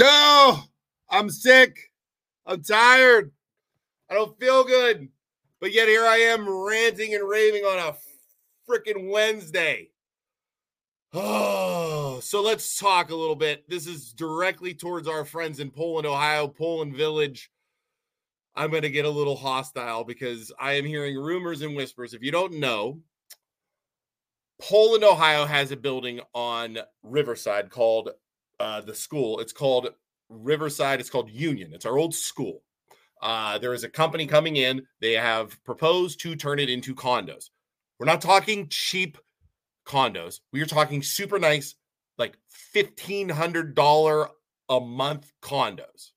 I'm sick. I'm tired. I don't feel good. But yet here I am ranting and raving on a freaking Wednesday. Oh, so let's talk a little bit. This is directly towards our friends in Poland, Ohio, Poland Village. I'm going to get a little hostile because I am hearing rumors and whispers. If you don't know, Poland, Ohio has a building on Riverside called uh, the school. It's called Riverside. It's called Union. It's our old school. Uh, there is a company coming in. They have proposed to turn it into condos. We're not talking cheap condos. We are talking super nice, like $1,500 a month condos.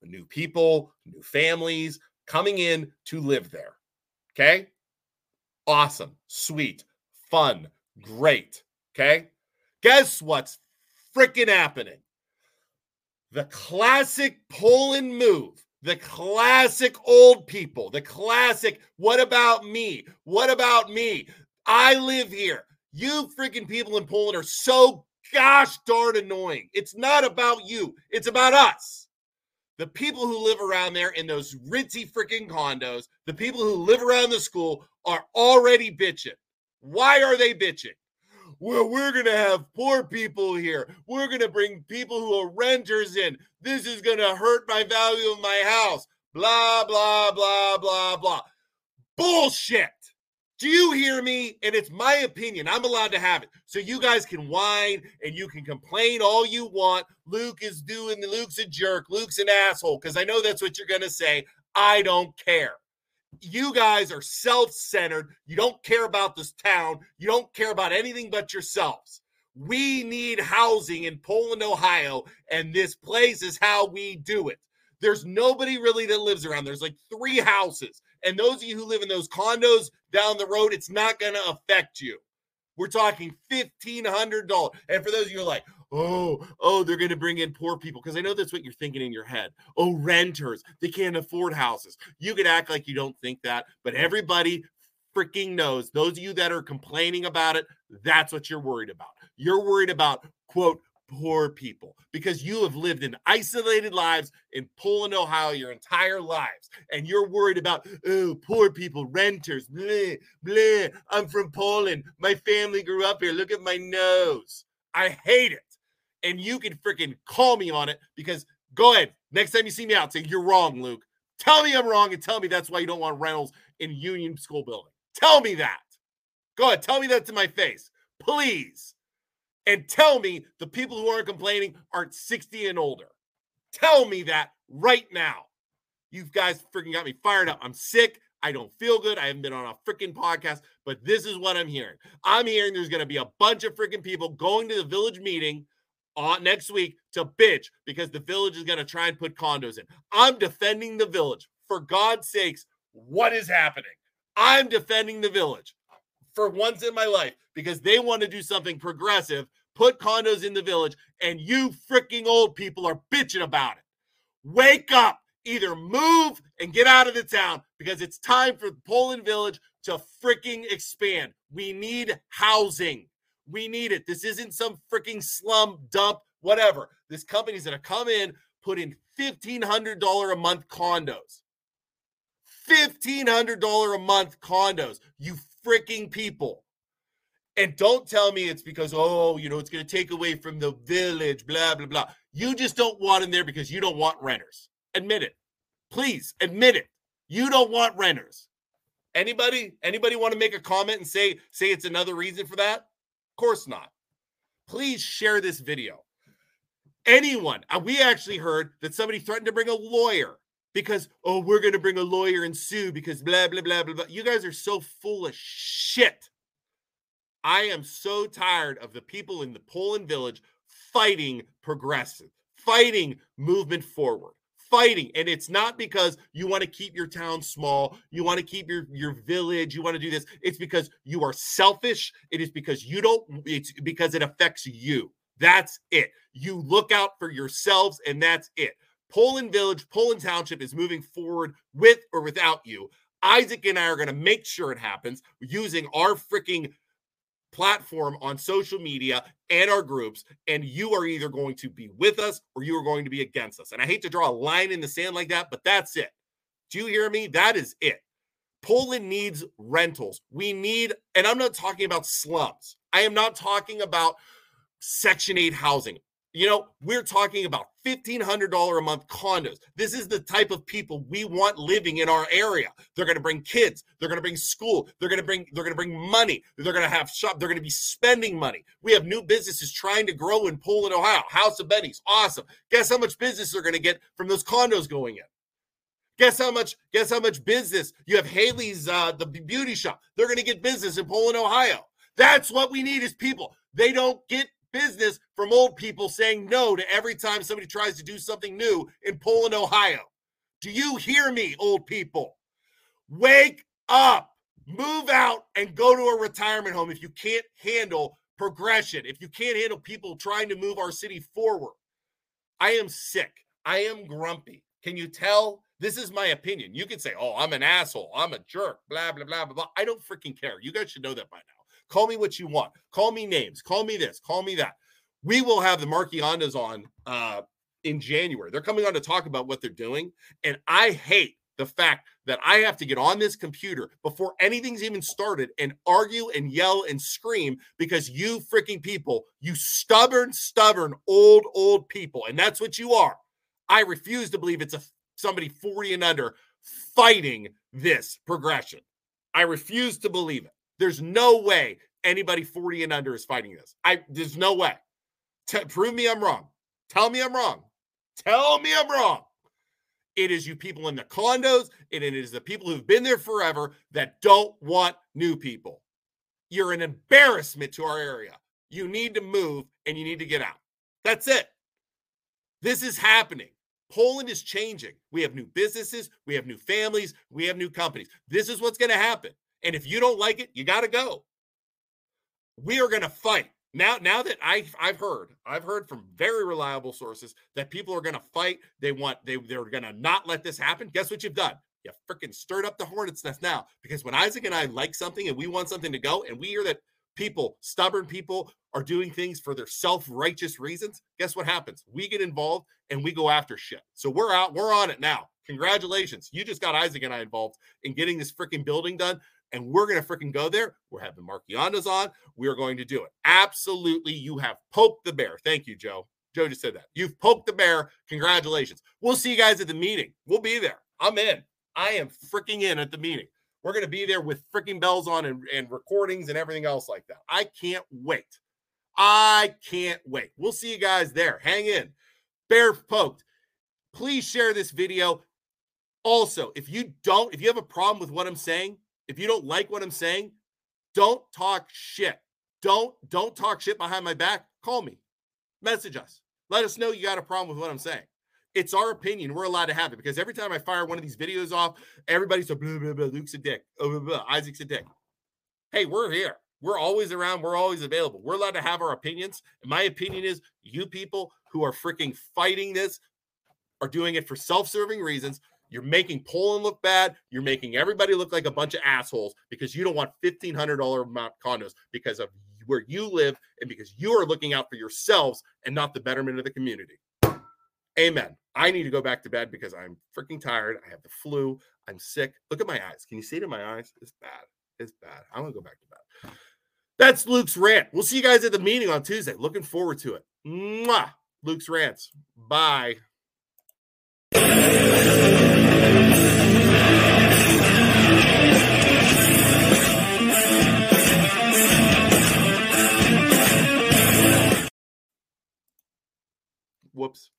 New people, new families coming in to live there. Okay. Awesome. Sweet. Fun. Great. Okay. Guess what's freaking happening? The classic Poland move the classic old people, the classic, what about me? What about me? I live here. You freaking people in Poland are so gosh darn annoying. It's not about you, it's about us. The people who live around there in those ritzy freaking condos, the people who live around the school are already bitching. Why are they bitching? Well, we're going to have poor people here. We're going to bring people who are renters in. This is going to hurt my value of my house. Blah, blah, blah, blah, blah. Bullshit. Do you hear me? And it's my opinion. I'm allowed to have it. So you guys can whine and you can complain all you want. Luke is doing Luke's a jerk. Luke's an asshole. Because I know that's what you're going to say. I don't care you guys are self-centered. You don't care about this town. You don't care about anything but yourselves. We need housing in Poland, Ohio, and this place is how we do it. There's nobody really that lives around. There's like three houses. And those of you who live in those condos down the road, it's not going to affect you. We're talking $1,500. And for those of you like, oh, oh, they're going to bring in poor people. Because I know that's what you're thinking in your head. Oh, renters, they can't afford houses. You could act like you don't think that, but everybody freaking knows. Those of you that are complaining about it, that's what you're worried about. You're worried about, quote, poor people because you have lived in isolated lives in Poland, Ohio your entire lives. And you're worried about, oh, poor people, renters, bleh, bleh. I'm from Poland. My family grew up here. Look at my nose. I hate it and you can freaking call me on it because go ahead. Next time you see me out, say you're wrong, Luke. Tell me I'm wrong and tell me that's why you don't want rentals in Union School Building. Tell me that. Go ahead. Tell me that to my face, please. And tell me the people who aren't complaining aren't 60 and older. Tell me that right now. You guys freaking got me fired up. I'm sick. I don't feel good. I haven't been on a freaking podcast, but this is what I'm hearing. I'm hearing there's going to be a bunch of freaking people going to the village meeting on next week to bitch because the village is going to try and put condos in. I'm defending the village. For God's sakes, what is happening? I'm defending the village for once in my life because they want to do something progressive, put condos in the village, and you freaking old people are bitching about it. Wake up. Either move and get out of the town because it's time for Poland Village to freaking expand. We need housing. We need it. This isn't some freaking slum dump, whatever. This company's going to come in, put in $1,500 a month condos. $1,500 a month condos. You freaking people. And don't tell me it's because, oh, you know, it's going to take away from the village, blah, blah, blah. You just don't want them there because you don't want renters. Admit it. Please admit it. You don't want renters. Anybody, anybody want to make a comment and say, say it's another reason for that? Of course not. Please share this video. Anyone, uh, we actually heard that somebody threatened to bring a lawyer because, oh, we're going to bring a lawyer and sue because blah, blah, blah, blah, blah. You guys are so full of shit. I am so tired of the people in the Poland village fighting progressive, fighting movement forward fighting. And it's not because you want to keep your town small you want to keep your your village you want to do this. It's because you are selfish. It is because you don't it's because it affects you. That's it. You look out for yourselves and that's it poland village poland township is moving forward with or without you isaac and i are going to make sure it happens using our freaking platform on social media and our groups, and you are either going to be with us or you are going to be against us. And I hate to draw a line in the sand like that, but that's it. Do you hear me? That is it. Poland needs rentals. We need, and I'm not talking about slums. I am not talking about Section 8 housing. You know, we're talking about $1,500 a month condos. This is the type of people we want living in our area. They're going to bring kids. They're going to bring school. They're going to bring, they're going to bring money. They're going to have shop. They're going to be spending money. We have new businesses trying to grow in Poland, Ohio. House of Betty's. Awesome. Guess how much business they're going to get from those condos going in? Guess how much? Guess how much business you have? Haley's uh, the beauty shop. They're going to get business in Poland, Ohio. That's what we need is people. They don't get business from old people saying no to every time somebody tries to do something new in Poland, Ohio. Do you hear me, old people? Wake up, move out, and go to a retirement home if you can't handle progression, if you can't handle people trying to move our city forward. I am sick. I am grumpy. Can you tell? This is my opinion. You can say, oh, I'm an asshole. I'm a jerk, blah, blah, blah, blah, blah. I don't freaking care. You guys should know that by now. Call me what you want. Call me names. Call me this. Call me that. We will have the Marquee Ondas on uh, in January. They're coming on to talk about what they're doing. And I hate the fact that I have to get on this computer before anything's even started and argue and yell and scream because you freaking people, you stubborn, stubborn, old, old people, and that's what you are. I refuse to believe it's a somebody 40 and under fighting this progression. I refuse to believe it. There's no way anybody 40 and under is fighting this. I there's no way. T- prove me I'm wrong. Tell me I'm wrong. Tell me I'm wrong. It is you people in the condos, and it is the people who've been there forever that don't want new people. You're an embarrassment to our area. You need to move and you need to get out. That's it. This is happening. Poland is changing. We have new businesses, we have new families, we have new companies. This is what's going to happen. And if you don't like it, you got to go. We are going to fight. Now, now that I I've heard, I've heard from very reliable sources that people are going to fight. They want they they're going to not let this happen. Guess what you've done? You freaking stirred up the hornet's nest now. Because when Isaac and I like something and we want something to go, and we hear that people, stubborn people, are doing things for their self-righteous reasons, guess what happens? We get involved and we go after shit. So we're out, we're on it now. Congratulations. You just got Isaac and I involved in getting this freaking building done and we're going to freaking go there. We're having Marquee Ondas on. We're going to do it. Absolutely. You have poked the bear. Thank you, Joe. Joe just said that. You've poked the bear. Congratulations. We'll see you guys at the meeting. We'll be there. I'm in. I am freaking in at the meeting. We're going to be there with freaking bells on and, and recordings and everything else like that. I can't wait. I can't wait. We'll see you guys there. Hang in. Bear poked. Please share this video. Also, if you don't, if you have a problem with what I'm saying, if you don't like what I'm saying, don't talk shit. Don't don't talk shit behind my back. Call me. Message us. Let us know you got a problem with what I'm saying. It's our opinion. We're allowed to have it because every time I fire one of these videos off, everybody's a blah, blah, blah, Luke's a dick. Oh, blah, blah, Isaac's a dick. Hey, we're here. We're always around. We're always available. We're allowed to have our opinions. And my opinion is you people who are freaking fighting this are doing it for self serving reasons. You're making Poland look bad. You're making everybody look like a bunch of assholes because you don't want $1,500 amount condos because of where you live and because you are looking out for yourselves and not the betterment of the community. Amen. I need to go back to bed because I'm freaking tired. I have the flu. I'm sick. Look at my eyes. Can you see it in my eyes? It's bad. It's bad. I'm going to go back to bed. That's Luke's rant. We'll see you guys at the meeting on Tuesday. Looking forward to it. Mwah. Luke's rants. Bye. Whoops.